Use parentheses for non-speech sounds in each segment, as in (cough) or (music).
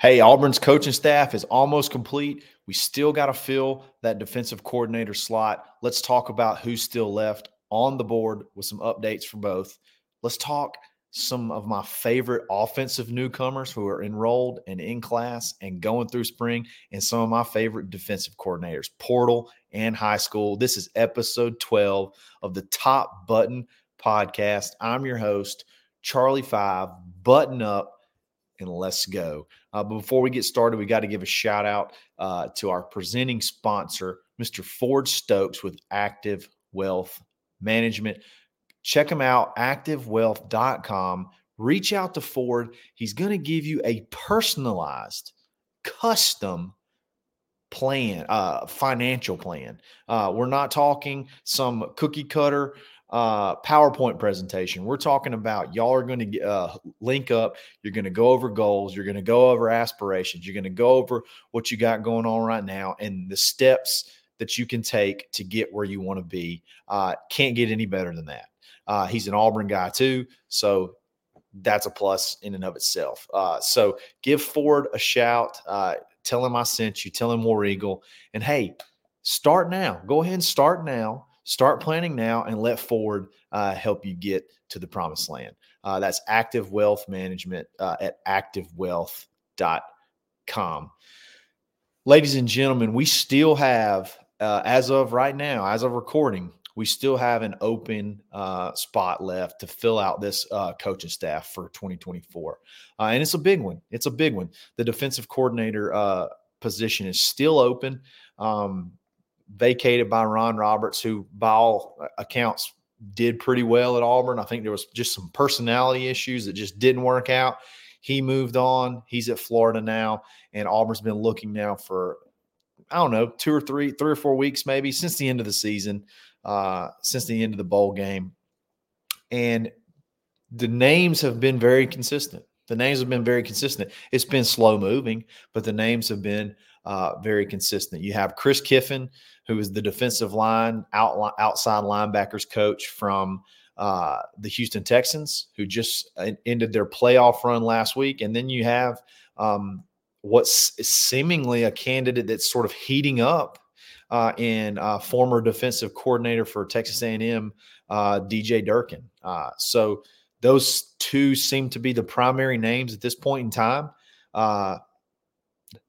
Hey, Auburn's coaching staff is almost complete. We still got to fill that defensive coordinator slot. Let's talk about who's still left on the board with some updates for both. Let's talk some of my favorite offensive newcomers who are enrolled and in class and going through spring, and some of my favorite defensive coordinators, portal and high school. This is episode 12 of the Top Button podcast. I'm your host, Charlie Five. Button up and let's go. Uh, before we get started, we got to give a shout out uh, to our presenting sponsor, Mr. Ford Stokes with Active Wealth Management. Check him out, activewealth.com. Reach out to Ford. He's going to give you a personalized, custom plan, uh, financial plan. Uh, we're not talking some cookie cutter uh, PowerPoint presentation. We're talking about y'all are going to uh, link up. You're going to go over goals. You're going to go over aspirations. You're going to go over what you got going on right now and the steps that you can take to get where you want to be. Uh, can't get any better than that. Uh, he's an Auburn guy too, so that's a plus in and of itself. Uh, so give Ford a shout. Uh, tell him I sent you. Tell him War Eagle. And hey, start now. Go ahead and start now Start planning now and let Ford uh, help you get to the promised land. Uh, that's Active Wealth Management uh, at activewealth.com. Ladies and gentlemen, we still have, uh, as of right now, as of recording, we still have an open uh, spot left to fill out this uh, coaching staff for 2024. Uh, and it's a big one. It's a big one. The defensive coordinator uh, position is still open. Um, vacated by Ron Roberts, who by all accounts did pretty well at Auburn. I think there was just some personality issues that just didn't work out. He moved on. He's at Florida now, and Auburn's been looking now for I don't know two or three, three or four weeks maybe since the end of the season, uh, since the end of the bowl game, and the names have been very consistent. The names have been very consistent. It's been slow moving, but the names have been uh, very consistent. You have Chris Kiffin, who is the defensive line out, outside linebackers coach from uh, the Houston Texans, who just ended their playoff run last week, and then you have um, what's seemingly a candidate that's sort of heating up uh, in uh, former defensive coordinator for Texas A&M, uh, DJ Durkin. Uh, so those two seem to be the primary names at this point in time.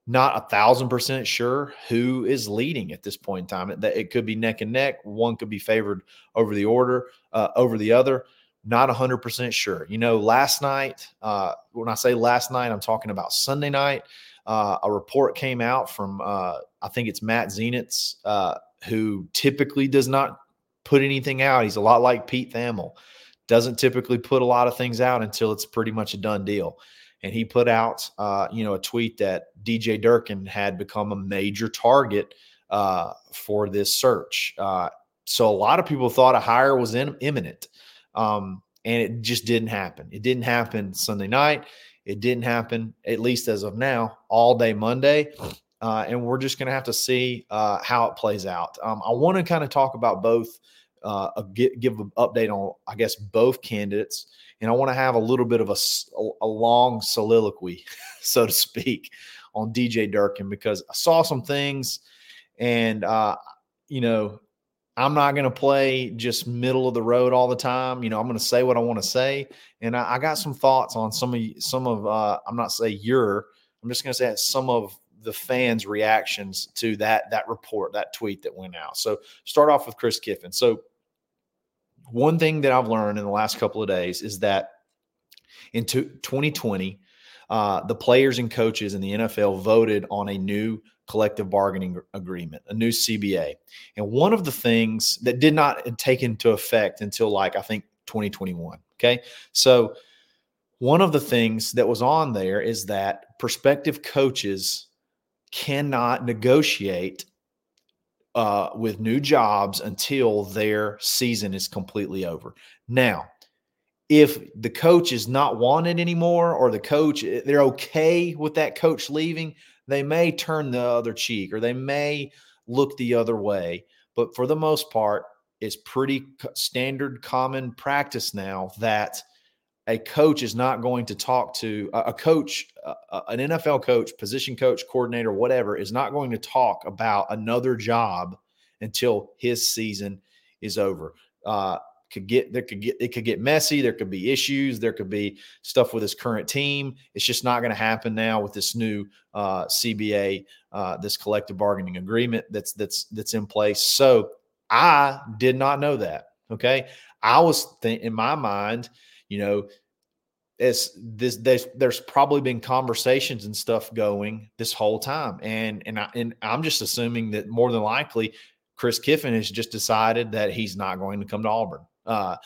Not a thousand percent sure who is leading at this point in time. It, it could be neck and neck. One could be favored over the order, uh, over the other. Not a hundred percent sure. You know, last night, uh, when I say last night, I'm talking about Sunday night. Uh, a report came out from uh, I think it's Matt Zenitz, uh, who typically does not put anything out. He's a lot like Pete Thamel, doesn't typically put a lot of things out until it's pretty much a done deal and he put out, uh, you know, a tweet that DJ Durkin had become a major target uh, for this search. Uh, so a lot of people thought a hire was in, imminent, um, and it just didn't happen. It didn't happen Sunday night. It didn't happen, at least as of now, all day Monday. Uh, and we're just going to have to see uh, how it plays out. Um, I want to kind of talk about both, uh, a, give an update on, I guess, both candidates and I want to have a little bit of a, a long soliloquy, (laughs) so to speak, on DJ Durkin because I saw some things, and uh, you know, I'm not going to play just middle of the road all the time. You know, I'm going to say what I want to say, and I, I, got some thoughts on some of some of. Uh, I'm not say your. I'm just going to say some of the fans' reactions to that that report, that tweet that went out. So start off with Chris Kiffin. So one thing that I've learned in the last couple of days is that in 2020, uh, the players and coaches in the NFL voted on a new collective bargaining agreement, a new CBA. And one of the things that did not take into effect until like, I think 2021. Okay. So, one of the things that was on there is that prospective coaches cannot negotiate uh, with new jobs until their season is completely over. Now, if the coach is not wanted anymore or the coach eh, they're okay with that coach leaving, they may turn the other cheek or they may look the other way. But for the most part, it's pretty standard common practice now that a coach is not going to talk to a coach, an NFL coach, position coach, coordinator, whatever, is not going to talk about another job until his season is over. Uh, could get there could get it could get messy. There could be issues. There could be stuff with his current team. It's just not going to happen now with this new uh, CBA, uh, this collective bargaining agreement that's that's that's in place. So I did not know that. Okay, I was th- in my mind, you know, as this there's, there's probably been conversations and stuff going this whole time, and and I and I'm just assuming that more than likely Chris Kiffin has just decided that he's not going to come to Auburn. Uh,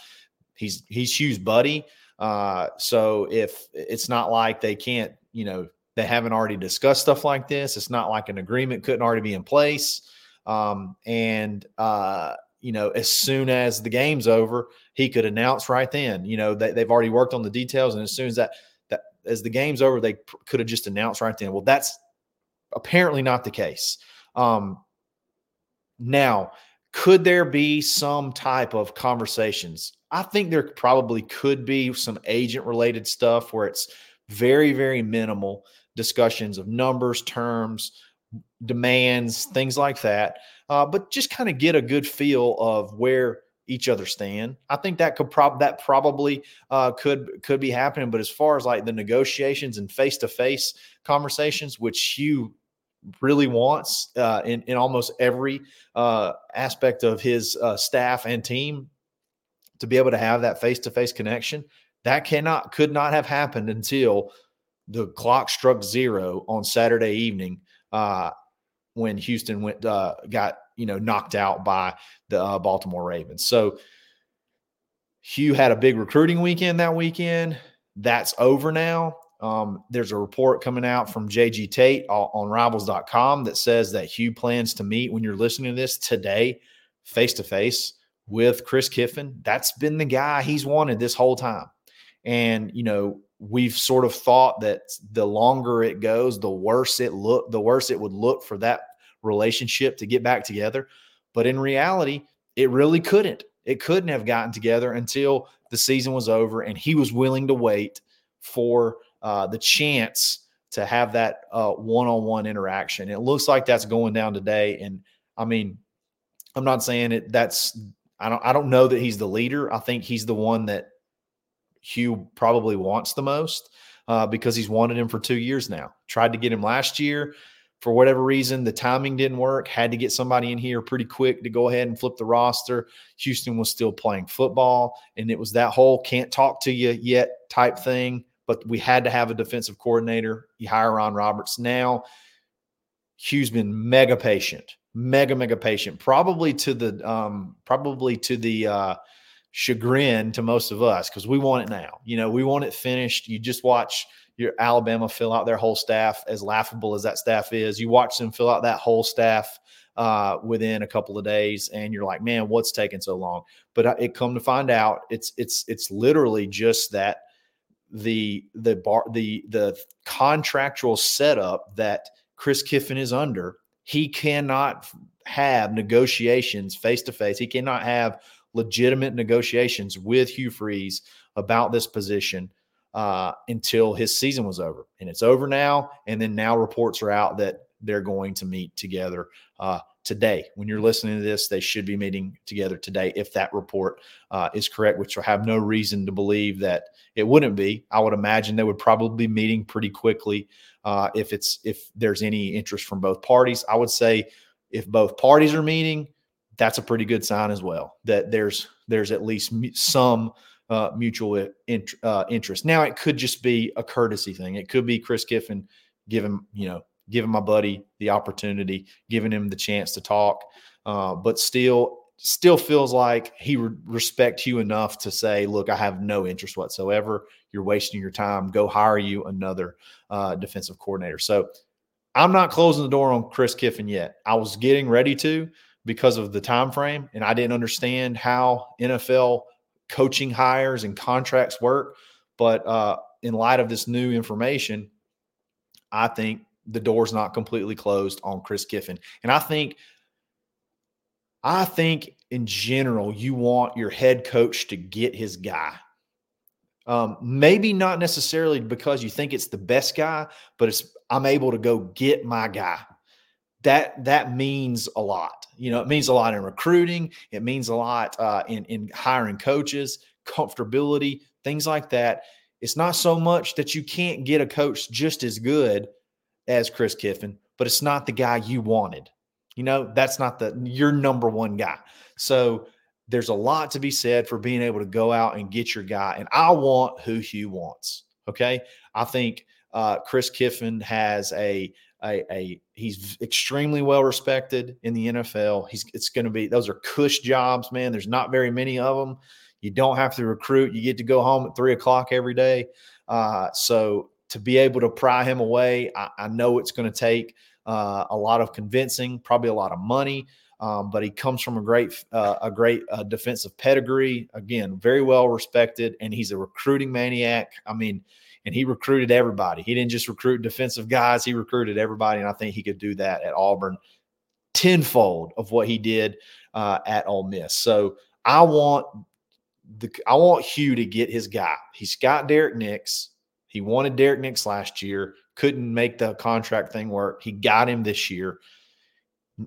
he's he's Hugh's buddy. Uh, so if it's not like they can't, you know, they haven't already discussed stuff like this. It's not like an agreement couldn't already be in place. Um, and uh, you know, as soon as the game's over, he could announce right then. You know, they, they've already worked on the details, and as soon as that that as the game's over, they pr- could have just announced right then. Well, that's apparently not the case. Um, now, could there be some type of conversations? I think there probably could be some agent related stuff where it's very, very minimal discussions of numbers, terms, demands, things like that. Uh, but just kind of get a good feel of where each other stand. I think that could prob that probably uh, could could be happening. But as far as like the negotiations and face to face conversations, which you really wants uh, in in almost every uh, aspect of his uh, staff and team to be able to have that face to face connection. That cannot could not have happened until the clock struck zero on Saturday evening uh, when Houston went uh, got you know knocked out by the uh, Baltimore Ravens. So Hugh had a big recruiting weekend that weekend. That's over now. Um, there's a report coming out from JG Tate on rivals.com that says that Hugh plans to meet when you're listening to this today, face to face with Chris Kiffin. That's been the guy he's wanted this whole time. And, you know, we've sort of thought that the longer it goes, the worse it look, the worse it would look for that relationship to get back together. But in reality, it really couldn't. It couldn't have gotten together until the season was over and he was willing to wait for uh, the chance to have that one on one interaction. It looks like that's going down today. And I mean, I'm not saying it that's I don't I don't know that he's the leader. I think he's the one that Hugh probably wants the most uh, because he's wanted him for two years now. Tried to get him last year. For whatever reason, the timing didn't work. Had to get somebody in here pretty quick to go ahead and flip the roster. Houston was still playing football, and it was that whole can't talk to you yet type thing but we had to have a defensive coordinator. You hire Ron Roberts. Now, Hugh's been mega patient, mega mega patient, probably to the um, probably to the uh, chagrin to most of us because we want it now. You know, we want it finished. You just watch your Alabama fill out their whole staff, as laughable as that staff is. You watch them fill out that whole staff uh, within a couple of days, and you're like, man, what's taking so long? But uh, it come to find out, it's it's it's literally just that the the bar the the contractual setup that Chris Kiffin is under, he cannot have negotiations face to face. He cannot have legitimate negotiations with Hugh Freeze about this position uh, until his season was over, and it's over now. And then now reports are out that they're going to meet together uh, today. When you're listening to this, they should be meeting together today if that report uh, is correct, which I have no reason to believe that it wouldn't be. I would imagine they would probably be meeting pretty quickly uh, if it's if there's any interest from both parties. I would say if both parties are meeting, that's a pretty good sign as well that there's there's at least some uh, mutual int- uh, interest. Now it could just be a courtesy thing. It could be Chris Kiffin giving you know giving my buddy the opportunity, giving him the chance to talk. Uh, but still, still feels like he would respect you enough to say, "Look, I have no interest whatsoever. You're wasting your time. Go hire you another uh, defensive coordinator." So I'm not closing the door on Chris Kiffin yet. I was getting ready to because of the time frame, and I didn't understand how NFL coaching hires and contracts work. But uh, in light of this new information, I think the door's not completely closed on Chris Kiffin. And I think I think in general you want your head coach to get his guy. Um, maybe not necessarily because you think it's the best guy, but it's I'm able to go get my guy. That that means a lot. You know, it means a lot in recruiting. It means a lot uh, in in hiring coaches, comfortability, things like that. It's not so much that you can't get a coach just as good as Chris Kiffin, but it's not the guy you wanted. You know, that's not the your number one guy. So there's a lot to be said for being able to go out and get your guy. And I want who Hugh wants. Okay. I think uh, Chris Kiffin has a, a, a, he's extremely well respected in the NFL. He's, it's going to be, those are cush jobs, man. There's not very many of them. You don't have to recruit. You get to go home at three o'clock every day. Uh, so to be able to pry him away, I, I know it's going to take uh, a lot of convincing, probably a lot of money. Um, but he comes from a great uh, a great uh, defensive pedigree. Again, very well respected, and he's a recruiting maniac. I mean, and he recruited everybody. He didn't just recruit defensive guys; he recruited everybody, and I think he could do that at Auburn tenfold of what he did uh, at Ole Miss. So I want the I want Hugh to get his guy. He's got Derrick Nix. He wanted Derrick Nix last year, couldn't make the contract thing work. He got him this year.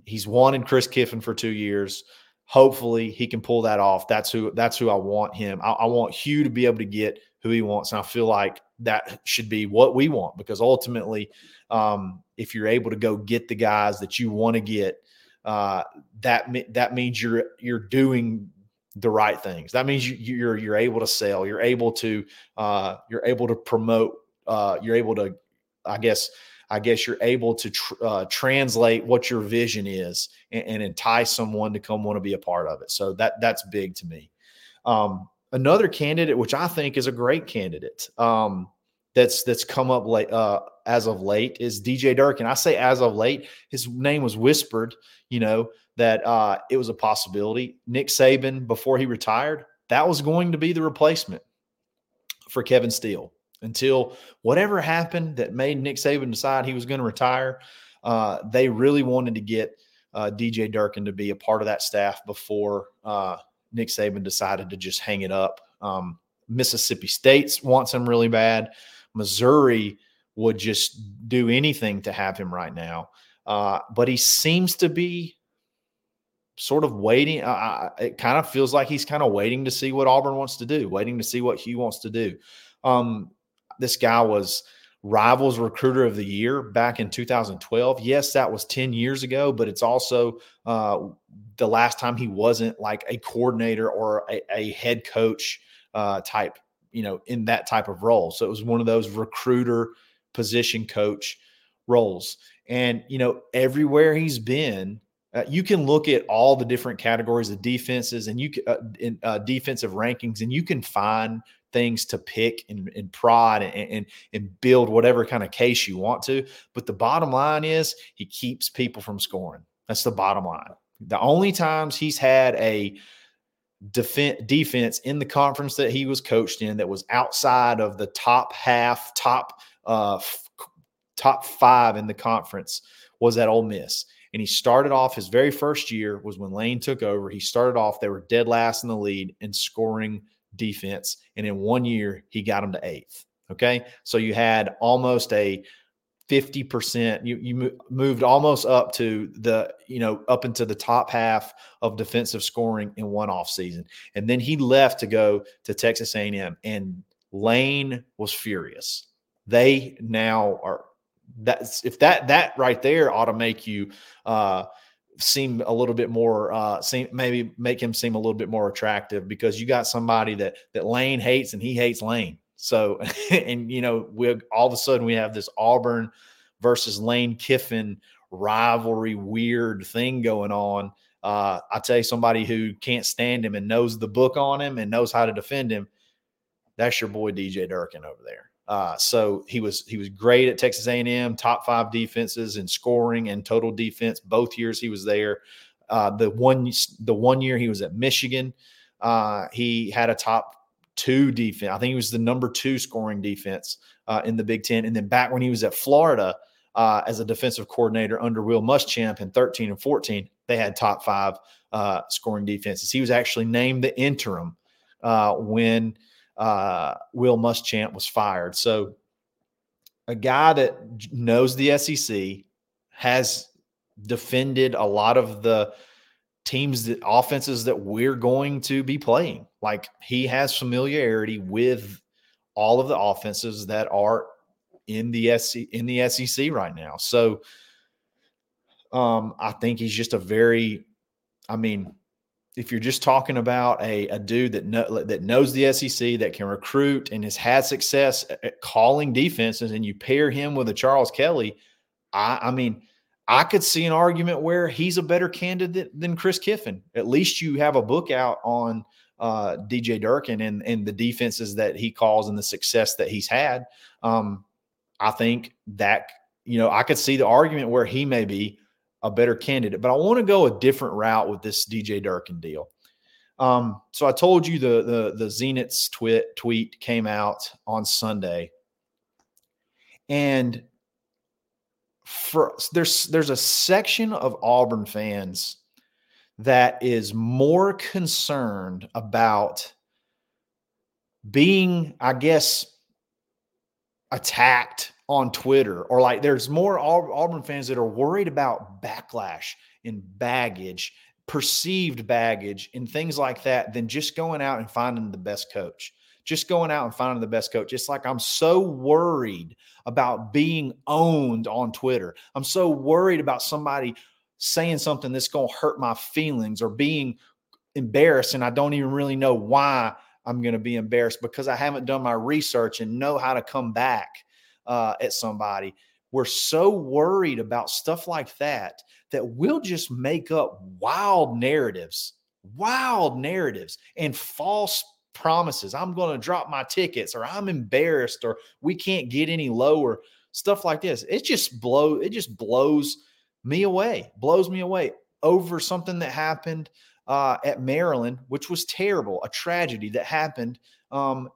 He's wanted Chris Kiffin for two years. Hopefully, he can pull that off. That's who. That's who I want him. I, I want Hugh to be able to get who he wants, and I feel like that should be what we want because ultimately, um, if you're able to go get the guys that you want to get, uh, that that means you're you're doing the right things. That means you, you're you're able to sell. You're able to uh, you're able to promote. Uh, you're able to, I guess, I guess you're able to tr- uh, translate what your vision is and, and, entice someone to come want to be a part of it. So that that's big to me. Um, another candidate, which I think is a great candidate, um, that's that's come up late uh, as of late, is DJ Durkin. I say as of late, his name was whispered. You know that uh, it was a possibility. Nick Saban, before he retired, that was going to be the replacement for Kevin Steele until whatever happened that made Nick Saban decide he was going to retire. Uh, they really wanted to get uh, DJ Durkin to be a part of that staff before uh, Nick Saban decided to just hang it up. Um, Mississippi State wants him really bad. Missouri would just do anything to have him right now. Uh, but he seems to be sort of waiting. Uh, it kind of feels like he's kind of waiting to see what Auburn wants to do, waiting to see what Hugh wants to do. Um, this guy was Rivals Recruiter of the Year back in 2012. Yes, that was 10 years ago, but it's also uh, the last time he wasn't like a coordinator or a, a head coach uh, type, you know, in that type of role. So it was one of those recruiter position coach roles. And, you know, everywhere he's been, uh, you can look at all the different categories of defenses and you uh, in, uh, defensive rankings, and you can find things to pick and, and prod and, and, and build whatever kind of case you want to. But the bottom line is he keeps people from scoring. That's the bottom line. The only times he's had a defense defense in the conference that he was coached in that was outside of the top half, top uh, f- top five in the conference was at Ole Miss. And he started off his very first year was when Lane took over. He started off, they were dead last in the lead and scoring defense. And in one year, he got them to eighth. Okay. So you had almost a 50%, you, you moved almost up to the, you know, up into the top half of defensive scoring in one off season. And then he left to go to Texas A&M and Lane was furious. They now are that's if that that right there ought to make you uh seem a little bit more uh seem maybe make him seem a little bit more attractive because you got somebody that that Lane hates and he hates Lane. So (laughs) and you know, we all of a sudden we have this Auburn versus Lane Kiffin rivalry weird thing going on. Uh I tell you somebody who can't stand him and knows the book on him and knows how to defend him. That's your boy DJ Durkin over there. Uh, so he was he was great at Texas A&M, top five defenses in scoring and total defense. Both years he was there. Uh, the one the one year he was at Michigan, uh, he had a top two defense. I think he was the number two scoring defense uh, in the Big Ten. And then back when he was at Florida uh, as a defensive coordinator under Will Muschamp in 13 and 14, they had top five uh, scoring defenses. He was actually named the interim when uh, Will Muschamp was fired. So a guy that knows the SEC has defended a lot of the teams that offenses that we're going to be playing. Like he has familiarity with all of the offenses that are in the SC in the SEC right now. So um, I think he's just a very, I mean, if you're just talking about a, a dude that know, that knows the SEC that can recruit and has had success at calling defenses, and you pair him with a Charles Kelly, I, I mean, I could see an argument where he's a better candidate than Chris Kiffin. At least you have a book out on uh, DJ Durkin and and the defenses that he calls and the success that he's had. Um, I think that you know I could see the argument where he may be a better candidate. But I want to go a different route with this DJ Durkin deal. Um, so I told you the the the Zenitz tweet tweet came out on Sunday, and for there's there's a section of Auburn fans that is more concerned about being, I guess, attacked on Twitter, or like there's more Auburn fans that are worried about backlash and baggage, perceived baggage, and things like that than just going out and finding the best coach. Just going out and finding the best coach. It's like I'm so worried about being owned on Twitter. I'm so worried about somebody saying something that's going to hurt my feelings or being embarrassed and I don't even really know why I'm going to be embarrassed because I haven't done my research and know how to come back uh, at somebody. We're so worried about stuff like that that we'll just make up wild narratives, wild narratives, and false promises. I'm going to drop my tickets, or I'm embarrassed, or we can't get any lower. Stuff like this. It just blow. It just blows me away. Blows me away over something that happened uh, at Maryland, which was terrible, a tragedy that happened um,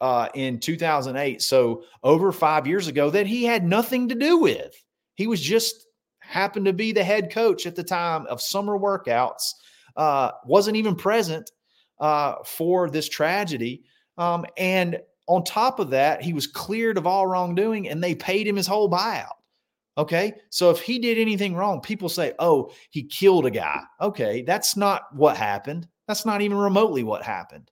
uh, in 2008. So over five years ago, that he had nothing to do with. He was just happened to be the head coach at the time of summer workouts. Uh, wasn't even present uh, for this tragedy. Um, and on top of that, he was cleared of all wrongdoing, and they paid him his whole buyout. Okay. So if he did anything wrong, people say, oh, he killed a guy. Okay. That's not what happened. That's not even remotely what happened.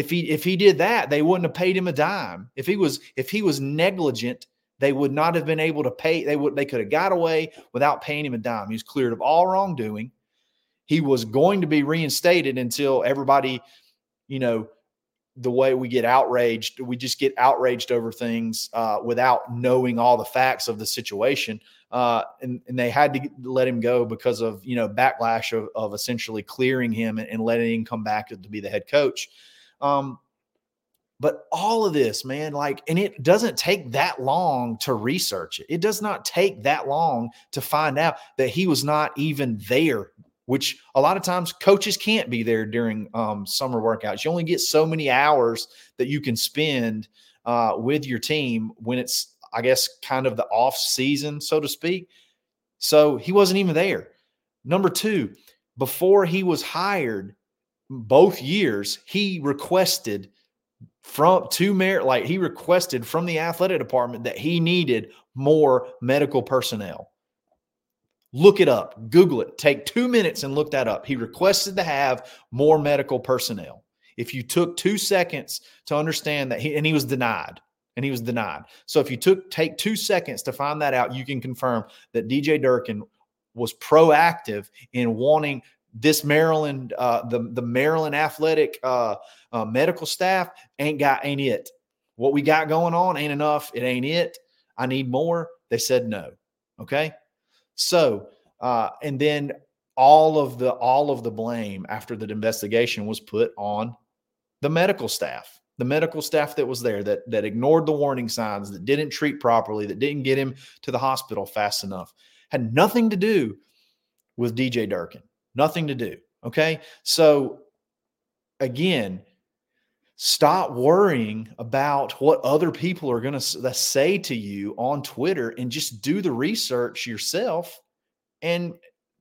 If he if he did that, they wouldn't have paid him a dime. If he was if he was negligent, they would not have been able to pay. They would they could have got away without paying him a dime. He was cleared of all wrongdoing. He was going to be reinstated until everybody, you know, the way we get outraged, we just get outraged over things uh, without knowing all the facts of the situation. Uh, and, and, they had to let him go because of you know backlash of, of essentially clearing him and, and, letting him come back to, to be the head coach. Um, but all of this, man, like, and it doesn't take that long to research it. It does not take that long to find out that he was not even there which a lot of times coaches can't be there during um, summer workouts. You only get so many hours that you can spend uh, with your team when it's, I guess, kind of the off season, so to speak. So he wasn't even there. Number two, before he was hired, both years he requested from to merit like he requested from the athletic department that he needed more medical personnel Look it up, Google it, take two minutes and look that up. He requested to have more medical personnel. If you took two seconds to understand that he, and he was denied, and he was denied. So if you took take two seconds to find that out, you can confirm that DJ Durkin was proactive in wanting this Maryland, uh, the the Maryland athletic uh, uh, medical staff ain't got ain't it. What we got going on ain't enough. It ain't it. I need more. They said no. Okay. So, uh, and then all of the all of the blame after the investigation was put on the medical staff the medical staff that was there that that ignored the warning signs that didn't treat properly that didn't get him to the hospital fast enough had nothing to do with DJ Durkin nothing to do okay so again stop worrying about what other people are going to say to you on Twitter and just do the research yourself and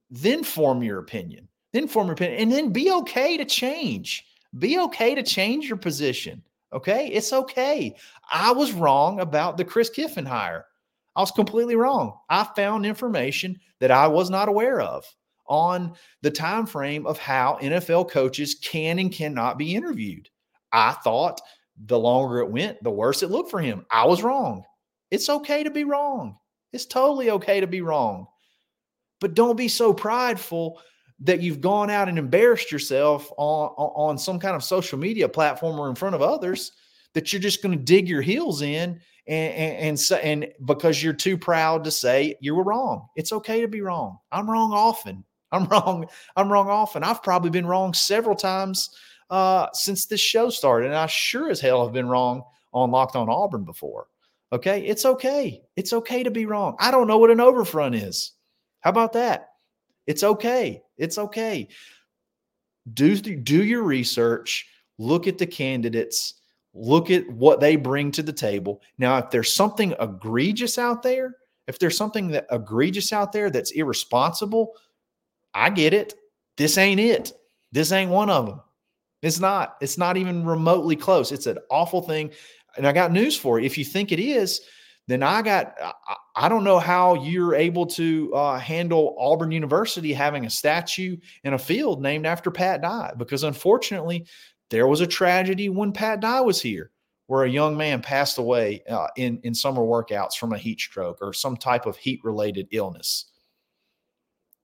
then form your opinion. Then form your opinion and then be okay to change. Be okay to change your position. Okay. It's okay. I was wrong about the Chris Kiffin hire. I was completely wrong. I found information that I was not aware of on the time frame of how NFL coaches can and cannot be interviewed. I thought the longer it went, the worse it looked for him. I was wrong. It's okay to be wrong. It's totally okay to be wrong. But don't be so prideful that you've gone out and embarrassed yourself on, on some kind of social media platform or in front of others that you're just going to dig your heels in and and, and and because you're too proud to say you were wrong. It's okay to be wrong. I'm wrong often. (laughs) I'm wrong. I'm wrong often. I've probably been wrong several times uh, since this show started, and I sure as hell have been wrong on Locked On Auburn before. Okay, it's okay. It's okay to be wrong. I don't know what an overfront is. How about that? It's okay. It's okay. Do do your research. Look at the candidates. Look at what they bring to the table. Now, if there's something egregious out there, if there's something that egregious out there that's irresponsible, I get it. This ain't it. This ain't one of them. It's not. It's not even remotely close. It's an awful thing. And I got news for you. If you think it is, then I got, I, I don't know how you're able to uh, handle Auburn University having a statue in a field named after Pat Dye, because unfortunately, there was a tragedy when Pat Dye was here, where a young man passed away uh, in, in summer workouts from a heat stroke or some type of heat related illness.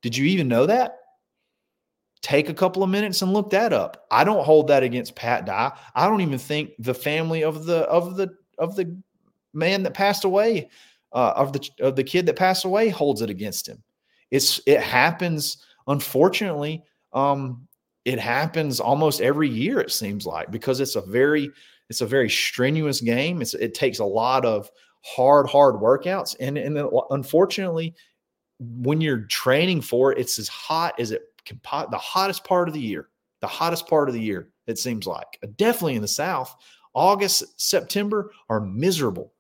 Did you even know that? Take a couple of minutes and look that up. I don't hold that against Pat Dye. I don't even think the family of the of the of the man that passed away, uh, of the of the kid that passed away, holds it against him. It's it happens. Unfortunately, um, it happens almost every year. It seems like because it's a very it's a very strenuous game. It's it takes a lot of hard hard workouts, and and unfortunately, when you're training for it, it's as hot as it can pot the hottest part of the year. The hottest part of the year, it seems like. Definitely in the South. August, September are miserable,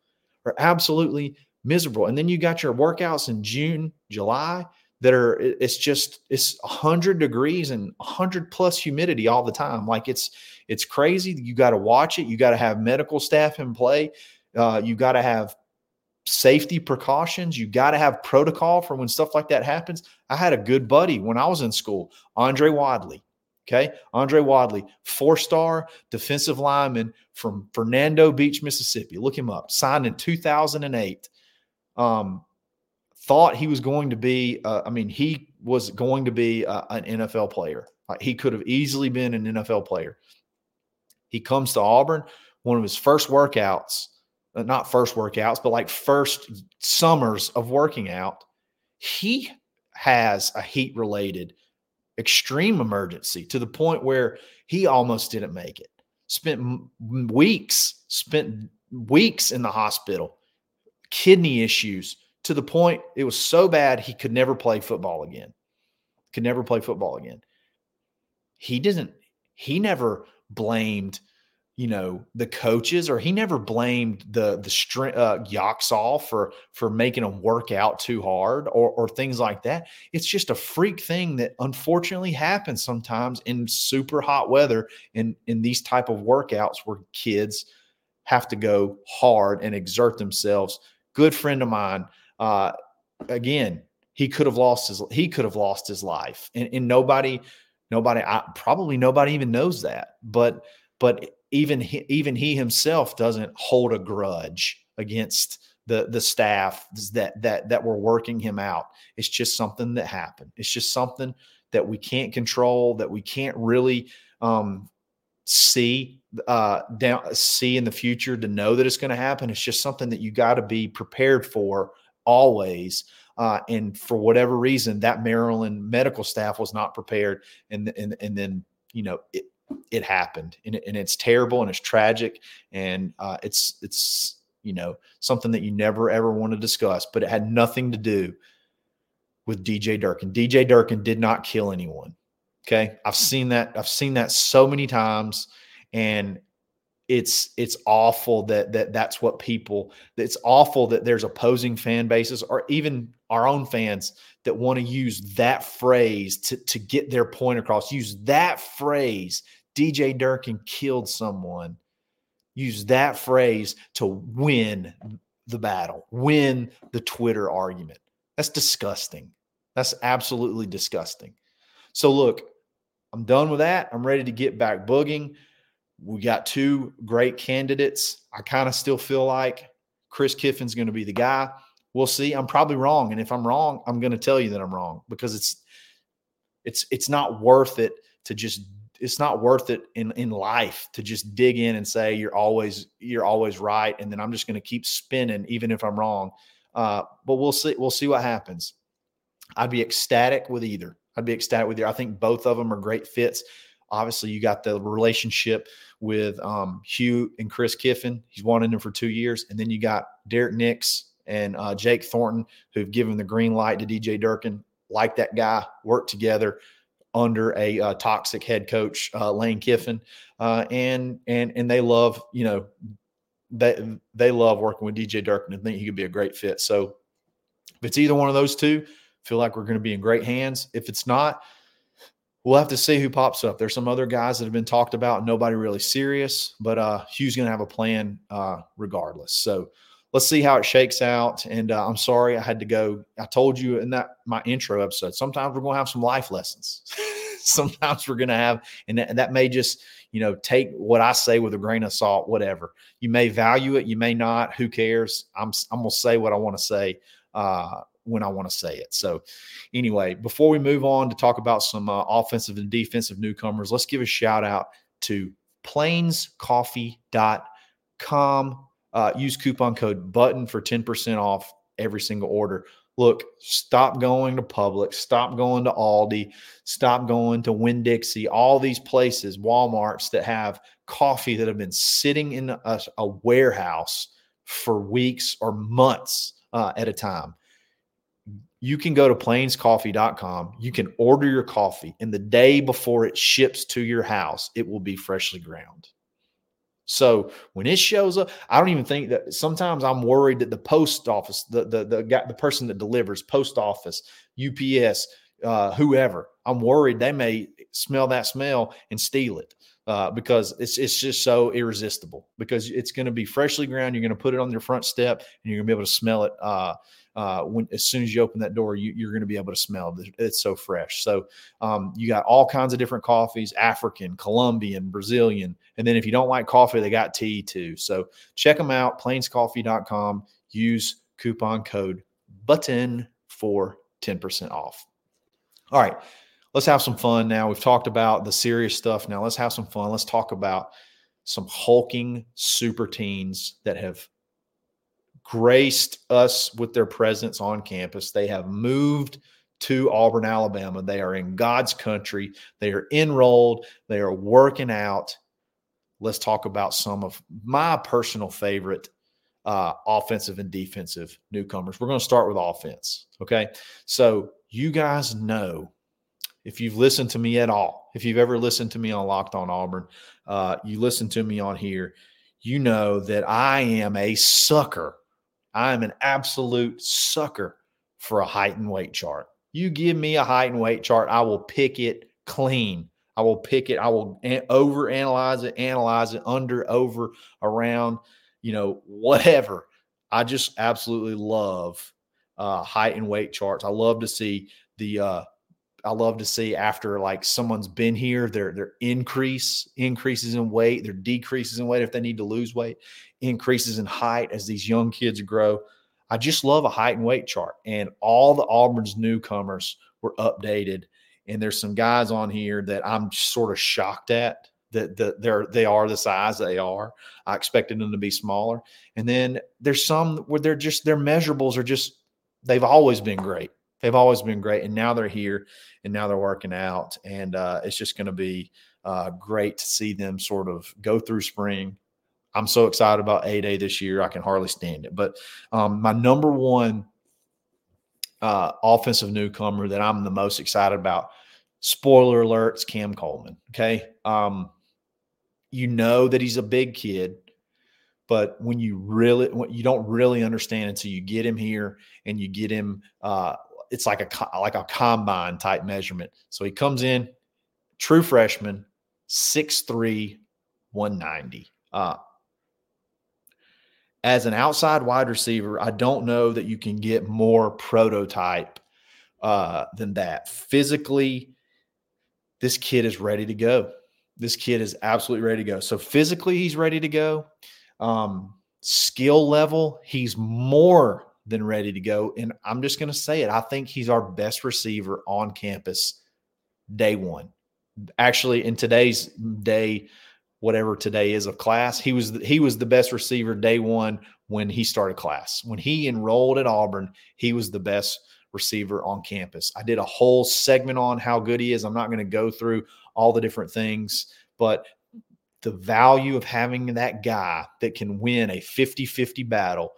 are absolutely miserable. And then you got your workouts in June, July that are it's just it's 100 degrees and 100 plus humidity all the time like it's it's crazy you got to watch it you got to have medical staff in play uh, you got to have safety precautions. You got to have protocol for when stuff like that happens. I had a good buddy when I was in school, Andre Wadley. Okay. Andre Wadley, four star defensive lineman from Fernando Beach, Mississippi. Look him up. Signed in 2008. Um, thought he was going to be, uh, I mean, he was going to be uh, an NFL player. Like he could have easily been an NFL player. He comes to Auburn. One of his first workouts Uh, not first workouts, but like first summers of working out, he has a heat related extreme emergency to the point where he almost didn't make it. Spent weeks, spent weeks in the hospital, kidney issues to the point it was so bad he could never play football again. Could never play football again. He didn't, he never blamed you know the coaches or he never blamed the the strength uh, Yoxall for for making him work out too hard or or things like that. It's just a freak thing that unfortunately happens sometimes in super hot weather in in these type of workouts where kids have to go hard and exert themselves. Good friend of mine, uh, again, he could have lost his he could have lost his life, and, and nobody nobody I, probably nobody even knows that, but but even he, even he himself doesn't hold a grudge against the the staff that that that were working him out. It's just something that happened. It's just something that we can't control, that we can't really um, see uh, down see in the future to know that it's going to happen. It's just something that you got to be prepared for always. Uh, and for whatever reason, that Maryland medical staff was not prepared, and and and then you know it, it happened and, and it's terrible and it's tragic and uh, it's it's you know something that you never ever want to discuss but it had nothing to do with dj durkin. Dj durkin did not kill anyone okay? I've seen that i've seen that so many times and it's it's awful that that that's what people it's awful that there's opposing fan bases or even our own fans that want to use that phrase to to get their point across use that phrase DJ Durkin killed someone. Use that phrase to win the battle, win the Twitter argument. That's disgusting. That's absolutely disgusting. So, look, I'm done with that. I'm ready to get back booging. We got two great candidates. I kind of still feel like Chris Kiffin's going to be the guy. We'll see. I'm probably wrong, and if I'm wrong, I'm going to tell you that I'm wrong because it's it's it's not worth it to just it's not worth it in in life to just dig in and say you're always you're always right, and then I'm just going to keep spinning even if I'm wrong. Uh, but we'll see. We'll see what happens. I'd be ecstatic with either. I'd be ecstatic with either. I think both of them are great fits. Obviously, you got the relationship with um, Hugh and Chris Kiffin. He's wanted him for two years, and then you got Derrick Nix and uh, Jake Thornton, who've given the green light to DJ Durkin. Like that guy, work together under a uh, toxic head coach, uh, Lane Kiffin, uh, and and and they love you know they they love working with DJ Durkin and think he could be a great fit. So if it's either one of those two, feel like we're going to be in great hands. If it's not, we'll have to see who pops up. There's some other guys that have been talked about, nobody really serious, but uh, Hugh's going to have a plan uh, regardless. So let's see how it shakes out. And uh, I'm sorry I had to go. I told you in that my intro episode. Sometimes we're going to have some life lessons. (laughs) sometimes we're going to have, and that, that, may just you know take what I say with a grain of salt. Whatever you may value it, you may not. Who cares? I'm I'm going to say what I want to say. Uh, when I want to say it. So, anyway, before we move on to talk about some uh, offensive and defensive newcomers, let's give a shout out to plainscoffee.com uh, use coupon code button for 10% off every single order. Look, stop going to Publix, stop going to Aldi, stop going to Winn Dixie, all these places, Walmarts that have coffee that have been sitting in a, a warehouse for weeks or months uh, at a time. You can go to plainscoffee.com. You can order your coffee, and the day before it ships to your house, it will be freshly ground. So when it shows up, I don't even think that sometimes I'm worried that the post office, the the the guy, the person that delivers, post office, UPS, uh, whoever, I'm worried they may smell that smell and steal it. Uh, because it's it's just so irresistible. Because it's going to be freshly ground. You're going to put it on your front step, and you're going to be able to smell it uh, uh, when as soon as you open that door, you, are going to be able to smell it. It's so fresh. So um, you got all kinds of different coffees: African, Colombian, Brazilian, and then if you don't like coffee, they got tea too. So check them out: plainscoffee.com. Use coupon code button for ten percent off. All right, let's have some fun now. We've talked about the serious stuff. Now let's have some fun. Let's talk about some hulking super teens that have graced us with their presence on campus. They have moved to Auburn, Alabama. They are in God's country. They are enrolled. They are working out. Let's talk about some of my personal favorite uh, offensive and defensive newcomers. We're going to start with offense. Okay. So, you guys know if you've listened to me at all, if you've ever listened to me on Locked on Auburn, uh, you listen to me on here, you know that I am a sucker I'm an absolute sucker for a height and weight chart. You give me a height and weight chart, I will pick it clean. I will pick it. I will over analyze it, analyze it under, over, around, you know, whatever. I just absolutely love uh, height and weight charts. I love to see the uh, I love to see after like someone's been here, their their increase increases in weight, their decreases in weight if they need to lose weight, increases in height as these young kids grow. I just love a height and weight chart, and all the Auburn's newcomers were updated. And there's some guys on here that I'm sort of shocked at that the, they're they are the size they are. I expected them to be smaller, and then there's some where they're just their measurables are just they've always been great. They've always been great, and now they're here, and now they're working out, and uh, it's just going to be uh, great to see them sort of go through spring. I'm so excited about A Day this year; I can hardly stand it. But um, my number one uh, offensive newcomer that I'm the most excited about, spoiler alert, it's Cam Coleman. Okay, um, you know that he's a big kid but when you really when you don't really understand until you get him here and you get him uh, it's like a like a combine type measurement. So he comes in, true freshman, 6'3, 190. Uh, as an outside wide receiver, I don't know that you can get more prototype uh, than that. Physically, this kid is ready to go. This kid is absolutely ready to go. So physically, he's ready to go. Um, skill level, he's more than ready to go. And I'm just going to say it. I think he's our best receiver on campus day one. Actually, in today's day, whatever today is of class, he was he was the best receiver day one when he started class. When he enrolled at Auburn, he was the best receiver on campus. I did a whole segment on how good he is. I'm not going to go through all the different things, but the value of having that guy that can win a 50-50 battle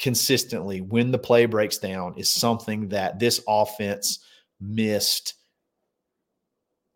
consistently when the play breaks down is something that this offense missed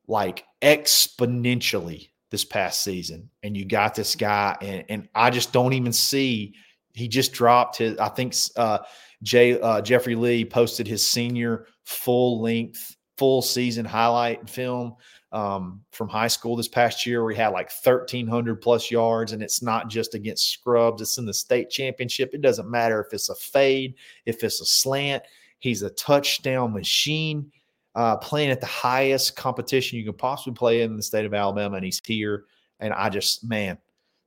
like exponentially this past season. And you got this guy, and, and I just don't even see. He just dropped his. I think uh, Jay uh, Jeffrey Lee posted his senior full length, full season highlight film um, from high school this past year, We had like 1,300 plus yards, and it's not just against scrubs; it's in the state championship. It doesn't matter if it's a fade, if it's a slant. He's a touchdown machine uh, playing at the highest competition you can possibly play in the state of Alabama, and he's here. And I just, man,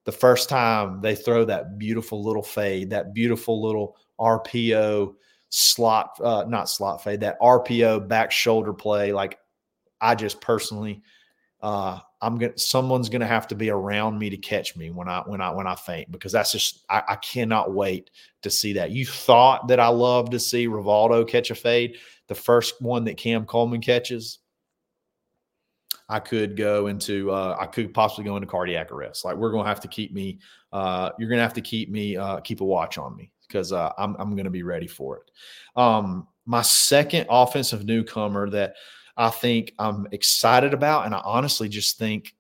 the first time they throw that beautiful little fade, that beautiful little RPO slot, uh, not slot fade, that RPO back shoulder play, like I just personally, uh, I'm gonna someone's gonna have to be around me to catch me when I when I when I faint because that's just I, I cannot wait to see that. You thought that I love to see Rivaldo catch a fade the first one that Cam Coleman catches, I could go into uh, I could possibly go into cardiac arrest. Like we're gonna have to keep me. Uh, you're gonna have to keep me uh, keep a watch on me because uh, I'm I'm gonna be ready for it. Um, my second offensive newcomer that I think I'm excited about, and I honestly just think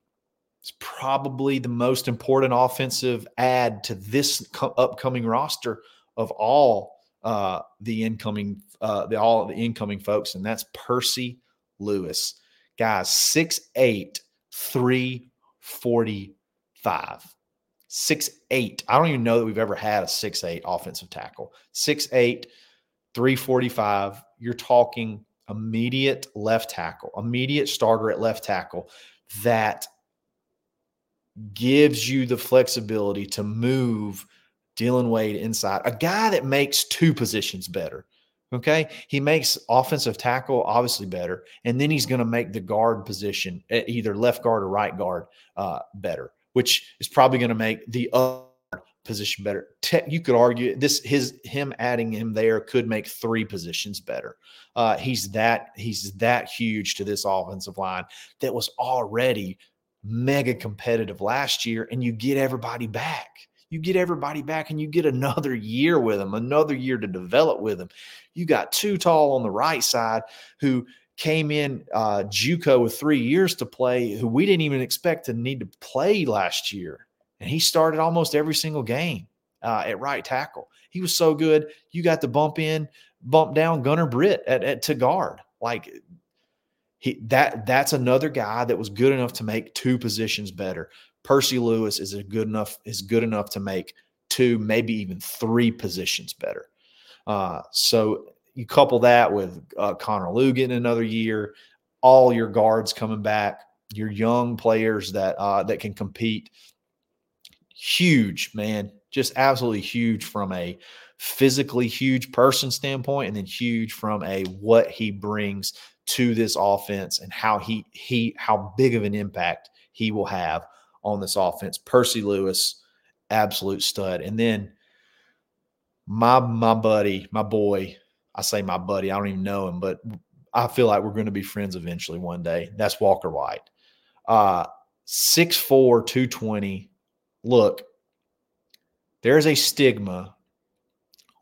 it's probably the most important offensive add to this co- upcoming roster of all uh, the incoming uh, the all the incoming folks, and that's Percy Lewis. Guys, 6'8, 345. 6'8. I don't even know that we've ever had a 6'8 offensive tackle. 6'8, 345. You're talking immediate left tackle, immediate starter at left tackle that gives you the flexibility to move Dillon Wade inside, a guy that makes two positions better. Okay. He makes offensive tackle obviously better. And then he's going to make the guard position, either left guard or right guard, uh, better, which is probably going to make the other position better. you could argue this, his, him adding him there could make three positions better. Uh, he's that, he's that huge to this offensive line that was already mega competitive last year. And you get everybody back you get everybody back and you get another year with them, another year to develop with them. You got too tall on the right side who came in uh, JUCO with three years to play, who we didn't even expect to need to play last year, and he started almost every single game uh, at right tackle. He was so good. You got to bump in, bump down Gunner Britt at, at to guard. Like he that that's another guy that was good enough to make two positions better. Percy Lewis is a good enough is good enough to make two, maybe even three positions better. Uh, so you couple that with uh, Connor Lugan another year, all your guards coming back, your young players that uh, that can compete. Huge, man, just absolutely huge from a physically huge person standpoint, and then huge from a what he brings to this offense and how he he how big of an impact he will have on this offense. Percy Lewis, absolute stud. And then my my buddy, my boy, I say my buddy, I don't even know him, but I feel like we're going to be friends eventually one day. That's Walker White. Uh 6'4, 220. Look, there's a stigma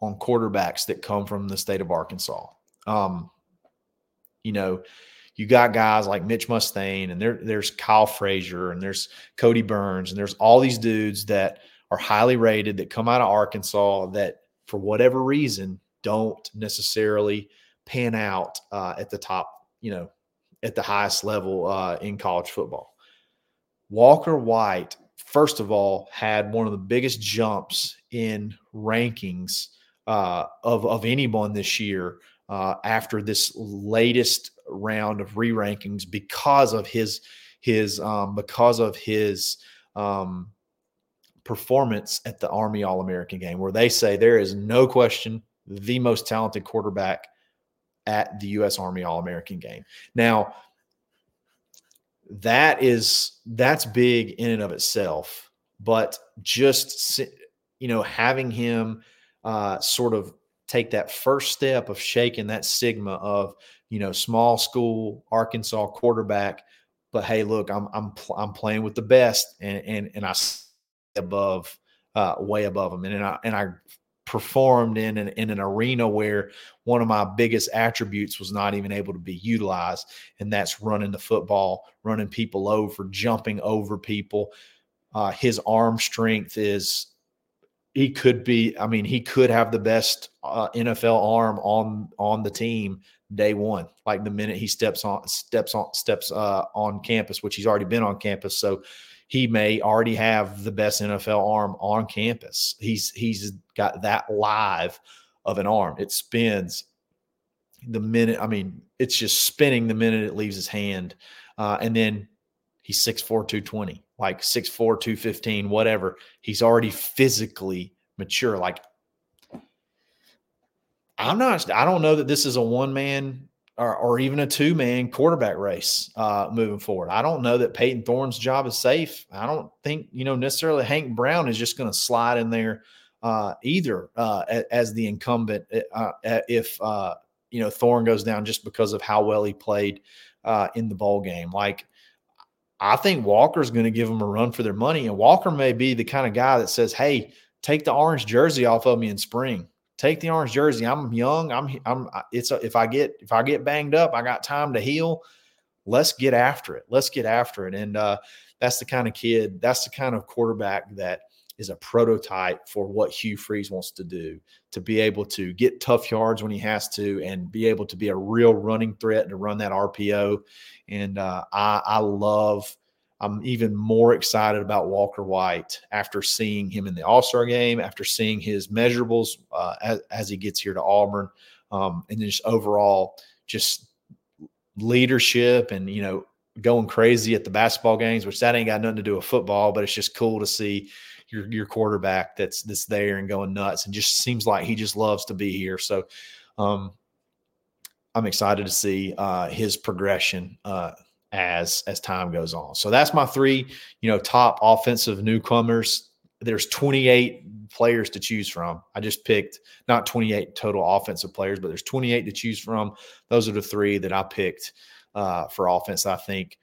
on quarterbacks that come from the state of Arkansas. Um, you know, you got guys like Mitch Mustain and there, there's Kyle Frazier and there's Cody Burns and there's all these dudes that are highly rated that come out of Arkansas that for whatever reason don't necessarily pan out uh, at the top, you know, at the highest level uh, in college football. Walker White, first of all, had one of the biggest jumps in rankings uh, of of anyone this year uh, after this latest round of re rankings because of his his um, because of his um, performance at the Army All American game, where they say there is no question the most talented quarterback at the U.S. Army All American game. Now, that is that's big in and of itself, but just you know having him uh, sort of take that first step of shaking that stigma of you know small school Arkansas quarterback. But hey, look, I'm I'm I'm playing with the best, and and and I above, uh, way above them, and, and I and I performed in an, in an arena where one of my biggest attributes was not even able to be utilized and that's running the football running people over jumping over people uh, his arm strength is he could be. I mean, he could have the best uh, NFL arm on on the team day one. Like the minute he steps on steps on steps uh, on campus, which he's already been on campus, so he may already have the best NFL arm on campus. He's he's got that live of an arm. It spins the minute. I mean, it's just spinning the minute it leaves his hand, uh, and then he's 6'4", 220 like 6'4, 215, whatever. He's already physically mature. Like, I'm not, I don't know that this is a one man or, or even a two man quarterback race uh, moving forward. I don't know that Payton Thorne's job is safe. I don't think, you know, necessarily Hank Brown is just going to slide in there uh, either uh, as the incumbent uh, if, uh, you know, Thorne goes down just because of how well he played in the bowl game. Like, I think Walker's going to give them a run for their money. And Walker may be the kind of guy that says, Hey, take the orange jersey off of me in spring. Take the orange jersey. I'm young. I'm, I'm, it's, a, if I get, if I get banged up, I got time to heal. Let's get after it. Let's get after it. And uh, that's the kind of kid, that's the kind of quarterback that is a prototype for what Hugh Freeze wants to do to be able to get tough yards when he has to and be able to be a real running threat to run that RPO and uh, I, I love, I'm even more excited about Walker White after seeing him in the All Star game, after seeing his measurables uh, as, as, he gets here to Auburn, um, and just overall just leadership and you know going crazy at the basketball games, which that ain't got nothing to do with football, but it's just cool to see your your quarterback that's that's there and going nuts, and just seems like he just loves to be here. So, um, I'm excited to see uh, his progression uh, as as time goes on. So that's my three, you know, top offensive newcomers. There's 28 players to choose from. I just picked not 28 total offensive players, but there's 28 to choose from. Those are the three that I picked uh, for offense. I think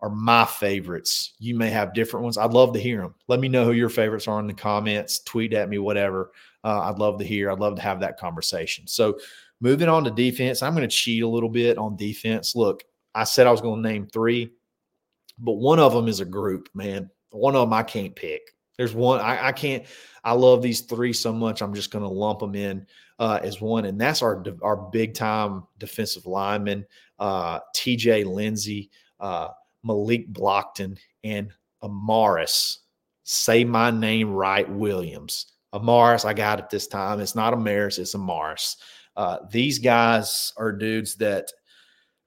are my favorites. You may have different ones. I'd love to hear them. Let me know who your favorites are in the comments. Tweet at me, whatever. Uh, I'd love to hear. I'd love to have that conversation. So Moving on to defense, I'm going to cheat a little bit on defense. Look, I said I was going to name three, but one of them is a group, man. One of them I can't pick. There's one I, I can't. I love these three so much. I'm just going to lump them in uh, as one, and that's our our big time defensive lineman, uh, T.J. Lindsey, uh, Malik Blocton, and Amaris. Say my name right, Williams. Amaris, I got it this time. It's not Amaris, it's Amaris. Uh, these guys are dudes that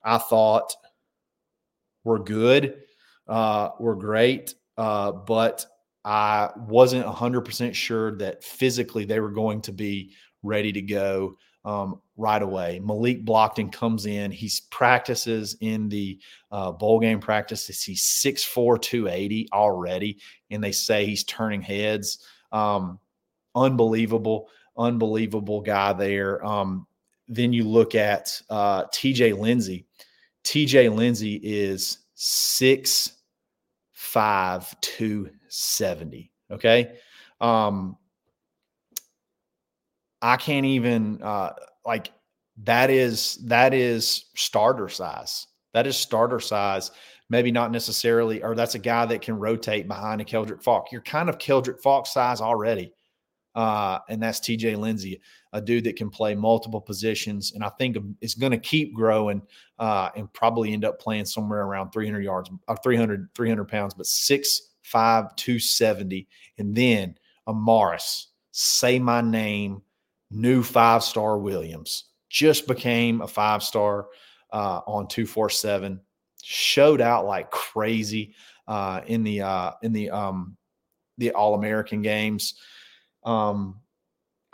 I thought were good, uh, were great, uh, but I wasn't 100% sure that physically they were going to be ready to go um, right away. Malik Blocton comes in. He practices in the uh, bowl game practices. He's 6'4, 280 already, and they say he's turning heads. Um, unbelievable unbelievable guy there. Um, then you look at uh, TJ Lindsey. TJ Lindsey is six five two seventy. Okay. Um, I can't even uh, like that is that is starter size. That is starter size. Maybe not necessarily, or that's a guy that can rotate behind a Keldric Faulk. You're kind of Keldric Faulk size already. uh, and that's TJ Lindsey, a dude that can play multiple positions, and I think it's going to keep growing uh, and probably end up playing somewhere around 300 yards, uh, 300 300 pounds, but six five two seventy, and then Amaris, say my name, new five star Williams just became a five star uh, on two four seven, showed out like crazy uh, in the uh, in the um, the All American games. Um,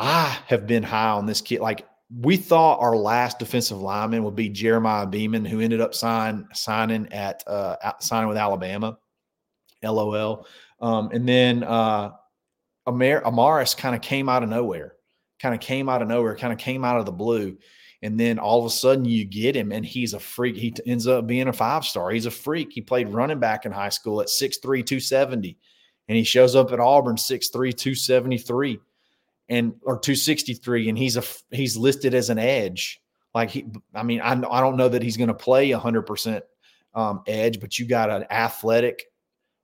I have been high on this kid. Like we thought our last defensive lineman would be Jeremiah Beaman, who ended up sign, signing at uh, signing with Alabama. LOL. Um, and then uh, Amar- Amaris kind of came out of nowhere, kind of came out of nowhere, kind of came out of the blue. And then all of a sudden you get him and he's a freak. He t- ends up being a five star. He's a freak. He played running back in high school at 6'3, 270 and he shows up at Auburn 6'3, 273 and or 263 and he's a he's listed as an edge. Like he I mean I I don't know that he's going to play 100% um, edge, but you got an athletic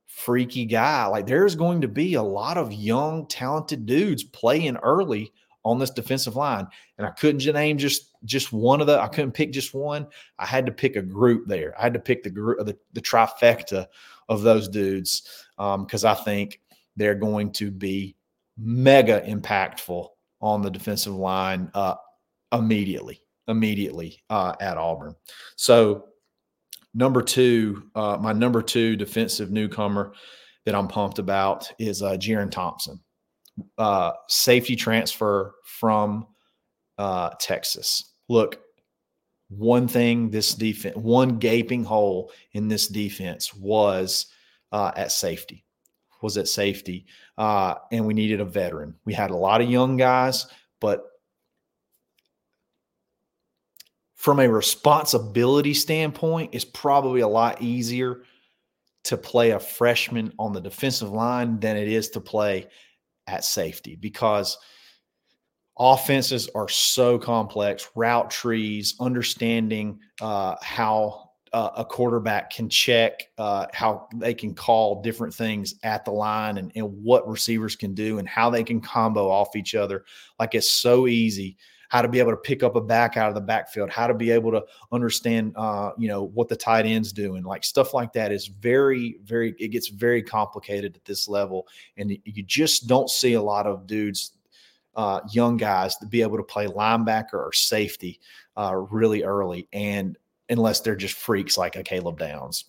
freaky guy. Like there's going to be a lot of young talented dudes playing early on this defensive line and I couldn't name just just one of the I couldn't pick just one. I had to pick a group there. I had to pick the group the, the trifecta of those dudes because um, I think they're going to be mega impactful on the defensive line uh, immediately, immediately uh, at Auburn. So, number two, uh, my number two defensive newcomer that I'm pumped about is uh, Jerrin Thompson, uh, safety transfer from uh, Texas. Look, one thing this defense, one gaping hole in this defense was uh, at safety. Was at safety, uh, and we needed a veteran. We had a lot of young guys, but from a responsibility standpoint, it's probably a lot easier to play a freshman on the defensive line than it is to play at safety because offenses are so complex route trees understanding uh, how uh, a quarterback can check uh, how they can call different things at the line and, and what receivers can do and how they can combo off each other. Like it's so easy how to be able to pick up a back out of the backfield, how to be able to understand, uh, you know, what the tight end's doing, like stuff like that is very, very, it gets very complicated at this level. And you just don't see a lot of dudes, uh, young guys to be able to play linebacker or safety uh, really early. And unless they're just freaks like a Caleb Downs.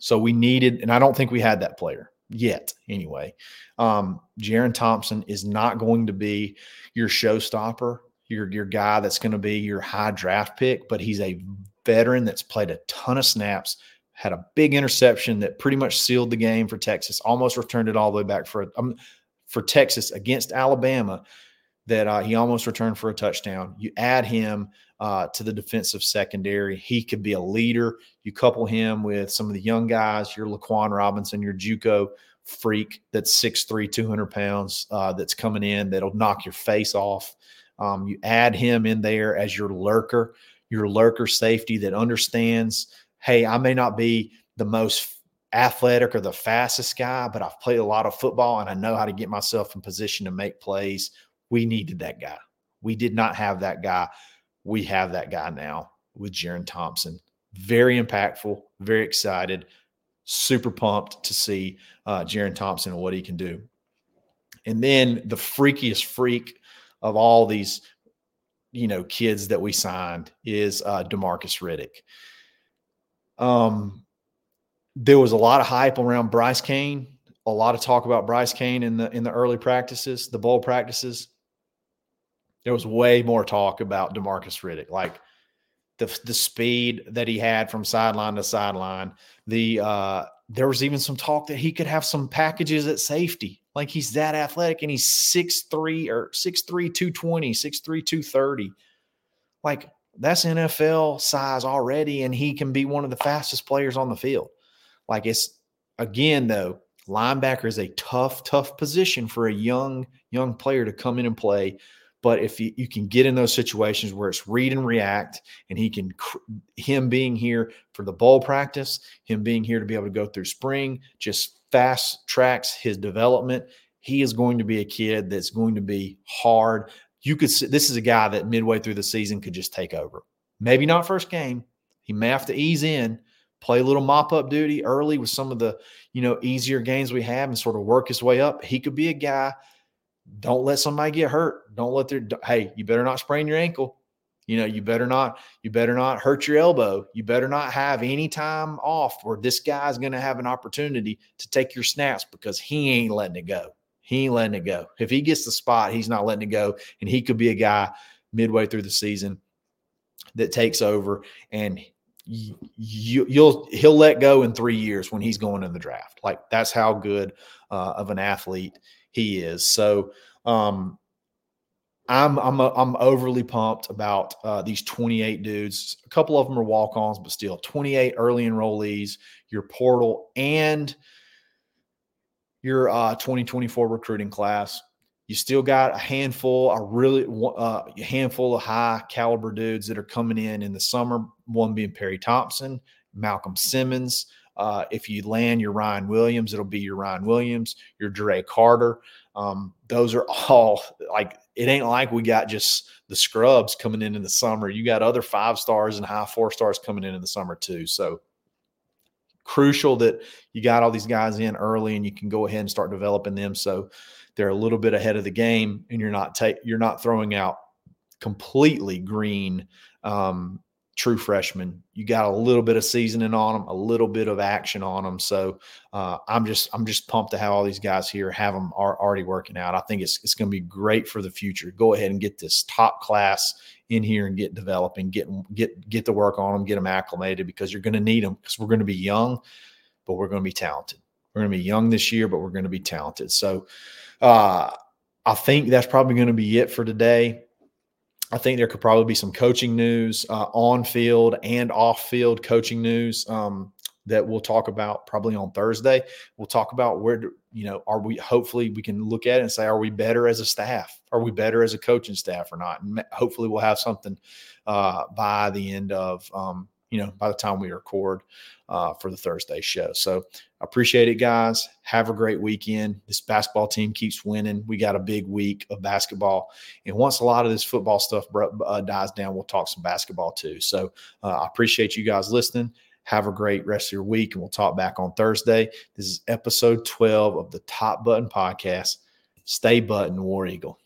So we needed, and I don't think we had that player yet anyway. Um, Jerrin Thompson is not going to be your showstopper, your, your guy that's going to be your high draft pick, but he's a veteran that's played a ton of snaps, had a big interception that pretty much sealed the game for Texas, almost returned it all the way back for, um, for Texas against Alabama that uh, he almost returned for a touchdown. You add him uh, to the defensive secondary. He could be a leader. You couple him with some of the young guys, your Laquan Robinson, your Juco freak that's 6'3, 200 pounds uh, that's coming in that'll knock your face off. Um, you add him in there as your lurker, your lurker safety that understands, hey, I may not be the most athletic or the fastest guy, but I've played a lot of football and I know how to get myself in position to make plays. We needed that guy. We did not have that guy we have that guy now with Jerrin Thompson. Very impactful, very excited, super pumped to see uh, Jerrin Thompson and what he can do. And then the freakiest freak of all these, you know, kids that we signed is uh, Demarcus Riddick. Um, there was a lot of hype around Bryce Kane, a lot of talk about Bryce Kane in the in the early practices, the bowl practices there was way more talk about Demarcus Riddick, like the the speed that he had from sideline to sideline. The uh, there was even some talk that he could have some packages at safety. Like he's that athletic and he's 6'3 or 6'3, 220, 6'3, 230. Like that's NFL size already, and he can be one of the fastest players on the field. Like it's again, though, linebacker is a tough, tough position for a young, young player to come in and play but if you, you can get in those situations where it's read and react, and he can, him being here for the bowl practice, him being here to be able to go through spring, just fast tracks his development. he is going to be a kid that's going to be hard. You could see this is a guy that midway through the season could just take over. Maybe not first game. He may have to ease in, play a little mop up duty early with some of the, you know, easier games we have and sort of work his way up. He could be a guy. Don't let somebody get hurt. Don't let their hey, you better not sprain your ankle. You know, you better not, you better not hurt your elbow. You better not have any time off where this guy's going to have an opportunity to take your snaps because he ain't letting it go. He ain't letting it go. If he gets the spot, he's not letting it go. And he could be a guy midway through the season that takes over and you, will he'll let go in three years when he's going in the draft. Like that's how good uh, of an athlete he is. So um, I'm I'm a, I'm overly pumped about uh, these 28 dudes. A couple of them are walk-ons, but still 28 early enrollees. Your portal and your uh, 2024 recruiting class. You still got a handful, a really uh, a handful of high caliber dudes that are coming in in the summer. One being Perry Thompson, Malcolm Simmons. Uh, if you land your Ryan Williams, it'll be your Ryan Williams, your Dre Carter. Um, those are (laughs) all like it ain't like we got just the scrubs coming in in the summer. You got other five stars and high four stars coming in in the summer too. So crucial that you got all these guys in early and you can go ahead and start developing them so they're a little bit ahead of the game and you're not take you're not throwing out completely green um, true freshmen. You got a little bit of seasoning on them, a little bit of action on them. So uh, I'm just I'm just pumped to have all these guys here, have them are already working out. I think it's it's going to be great for the future. Go ahead and get this top class in here and get developing, get get get the work on them, get them acclimated because you're going to need them because we're going to be young, but we're going to be talented. We're going to be young this year, but we're going to be talented. So uh, I think that's probably going to be it for today. I think there could probably be some coaching news uh, on field and off field coaching news um, that we'll talk about probably on Thursday. We'll talk about where, you know, are we, hopefully we can look at it and say, are we better as a staff? Are we better as a coaching staff or not? And hopefully we'll have something uh, by the end of, um, you know, by the time we record uh, for the Thursday show. So I appreciate it, guys. Have a great weekend. This basketball team keeps winning. We got a big week of basketball. And once a lot of this football stuff uh, dies down, we'll talk some basketball too. So uh, I appreciate you guys listening. Have a great rest of your week, and we'll talk back on Thursday. This is episode 12 of the Top Button Podcast. Stay button, War Eagle.